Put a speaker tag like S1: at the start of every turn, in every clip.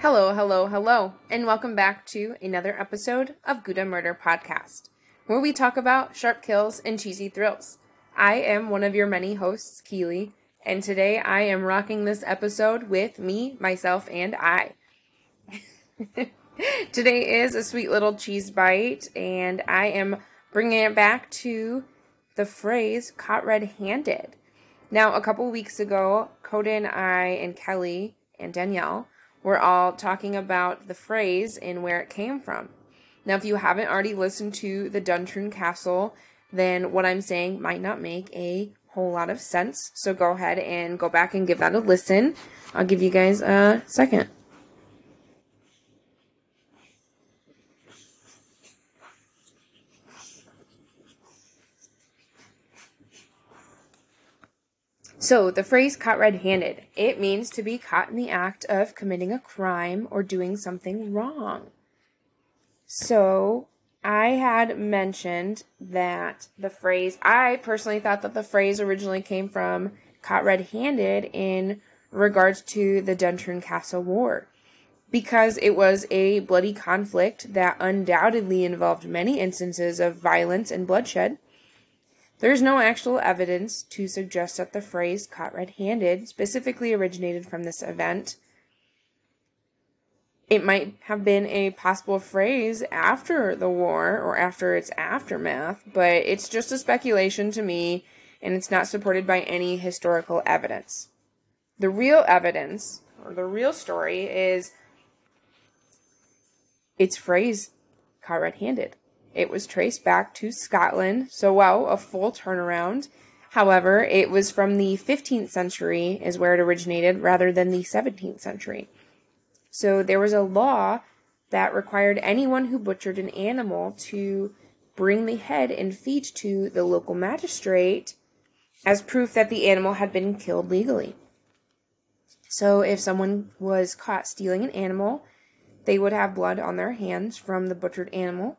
S1: Hello, hello, hello, and welcome back to another episode of Gouda Murder Podcast, where we talk about sharp kills and cheesy thrills. I am one of your many hosts, Keely, and today I am rocking this episode with me, myself, and I. today is a sweet little cheese bite, and I am bringing it back to the phrase caught red handed. Now, a couple weeks ago, Coden, I, and Kelly and Danielle were all talking about the phrase and where it came from. Now, if you haven't already listened to the Duntroon Castle, then what I'm saying might not make a whole lot of sense. So go ahead and go back and give that a listen. I'll give you guys a second. So, the phrase caught red handed, it means to be caught in the act of committing a crime or doing something wrong. So, I had mentioned that the phrase, I personally thought that the phrase originally came from caught red handed in regards to the Duntroon Castle War. Because it was a bloody conflict that undoubtedly involved many instances of violence and bloodshed there is no actual evidence to suggest that the phrase caught red handed specifically originated from this event. It might have been a possible phrase after the war or after its aftermath, but it's just a speculation to me and it's not supported by any historical evidence. The real evidence, or the real story, is its phrase caught red handed. It was traced back to Scotland, so well, a full turnaround. However, it was from the 15th century is where it originated rather than the 17th century. So there was a law that required anyone who butchered an animal to bring the head and feet to the local magistrate as proof that the animal had been killed legally. So if someone was caught stealing an animal, they would have blood on their hands from the butchered animal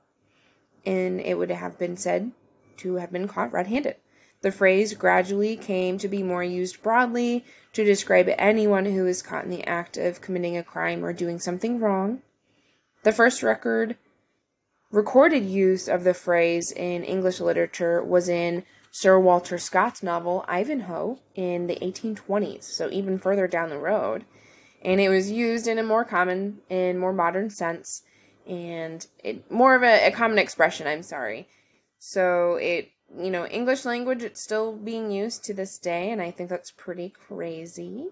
S1: and it would have been said to have been caught red handed. The phrase gradually came to be more used broadly to describe anyone who is caught in the act of committing a crime or doing something wrong. The first record recorded use of the phrase in English literature was in Sir Walter Scott's novel Ivanhoe in the 1820s, so even further down the road. And it was used in a more common and more modern sense and it more of a, a common expression. I'm sorry. So it you know English language it's still being used to this day, and I think that's pretty crazy.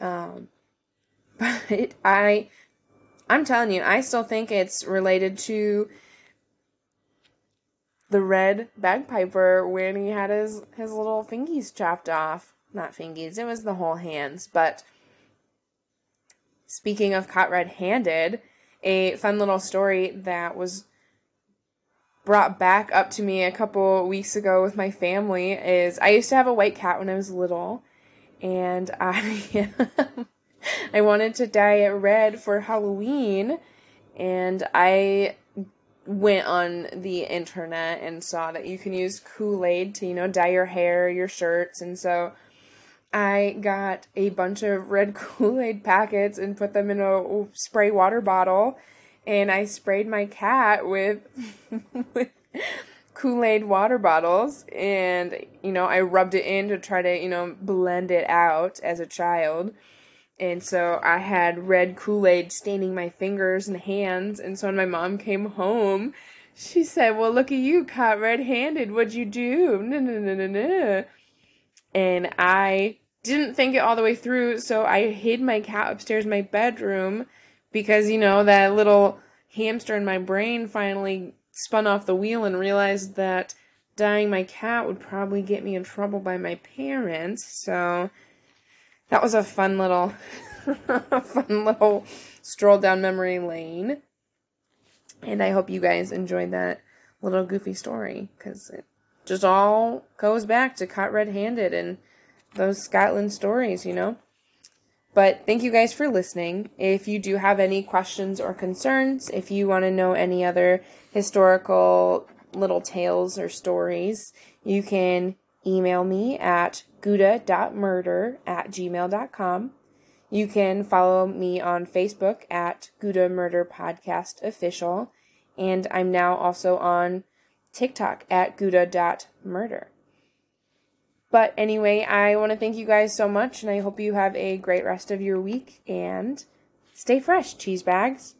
S1: Um, but I I'm telling you, I still think it's related to the red bagpiper when he had his his little fingies chopped off. Not fingies, it was the whole hands. But speaking of caught red-handed, a fun little story that was brought back up to me a couple weeks ago with my family is I used to have a white cat when I was little and I I wanted to dye it red for Halloween and I went on the internet and saw that you can use Kool-Aid to, you know, dye your hair, your shirts, and so I got a bunch of red Kool Aid packets and put them in a spray water bottle, and I sprayed my cat with Kool Aid water bottles, and you know I rubbed it in to try to you know blend it out as a child. And so I had red Kool Aid staining my fingers and hands. And so when my mom came home, she said, Well, look at you, caught red handed. What'd you do? No, no, no, no, no. And I didn't think it all the way through, so I hid my cat upstairs in my bedroom because, you know, that little hamster in my brain finally spun off the wheel and realized that dying my cat would probably get me in trouble by my parents. So that was a fun little fun little stroll down memory lane. And I hope you guys enjoyed that little goofy story cuz it just all goes back to caught red-handed and those Scotland stories, you know? But thank you guys for listening. If you do have any questions or concerns, if you want to know any other historical little tales or stories, you can email me at gouda.murder at gmail.com. You can follow me on Facebook at Gouda Murder Podcast Official, and I'm now also on TikTok at Gouda.murder. But anyway, I want to thank you guys so much, and I hope you have a great rest of your week, and stay fresh, cheese bags.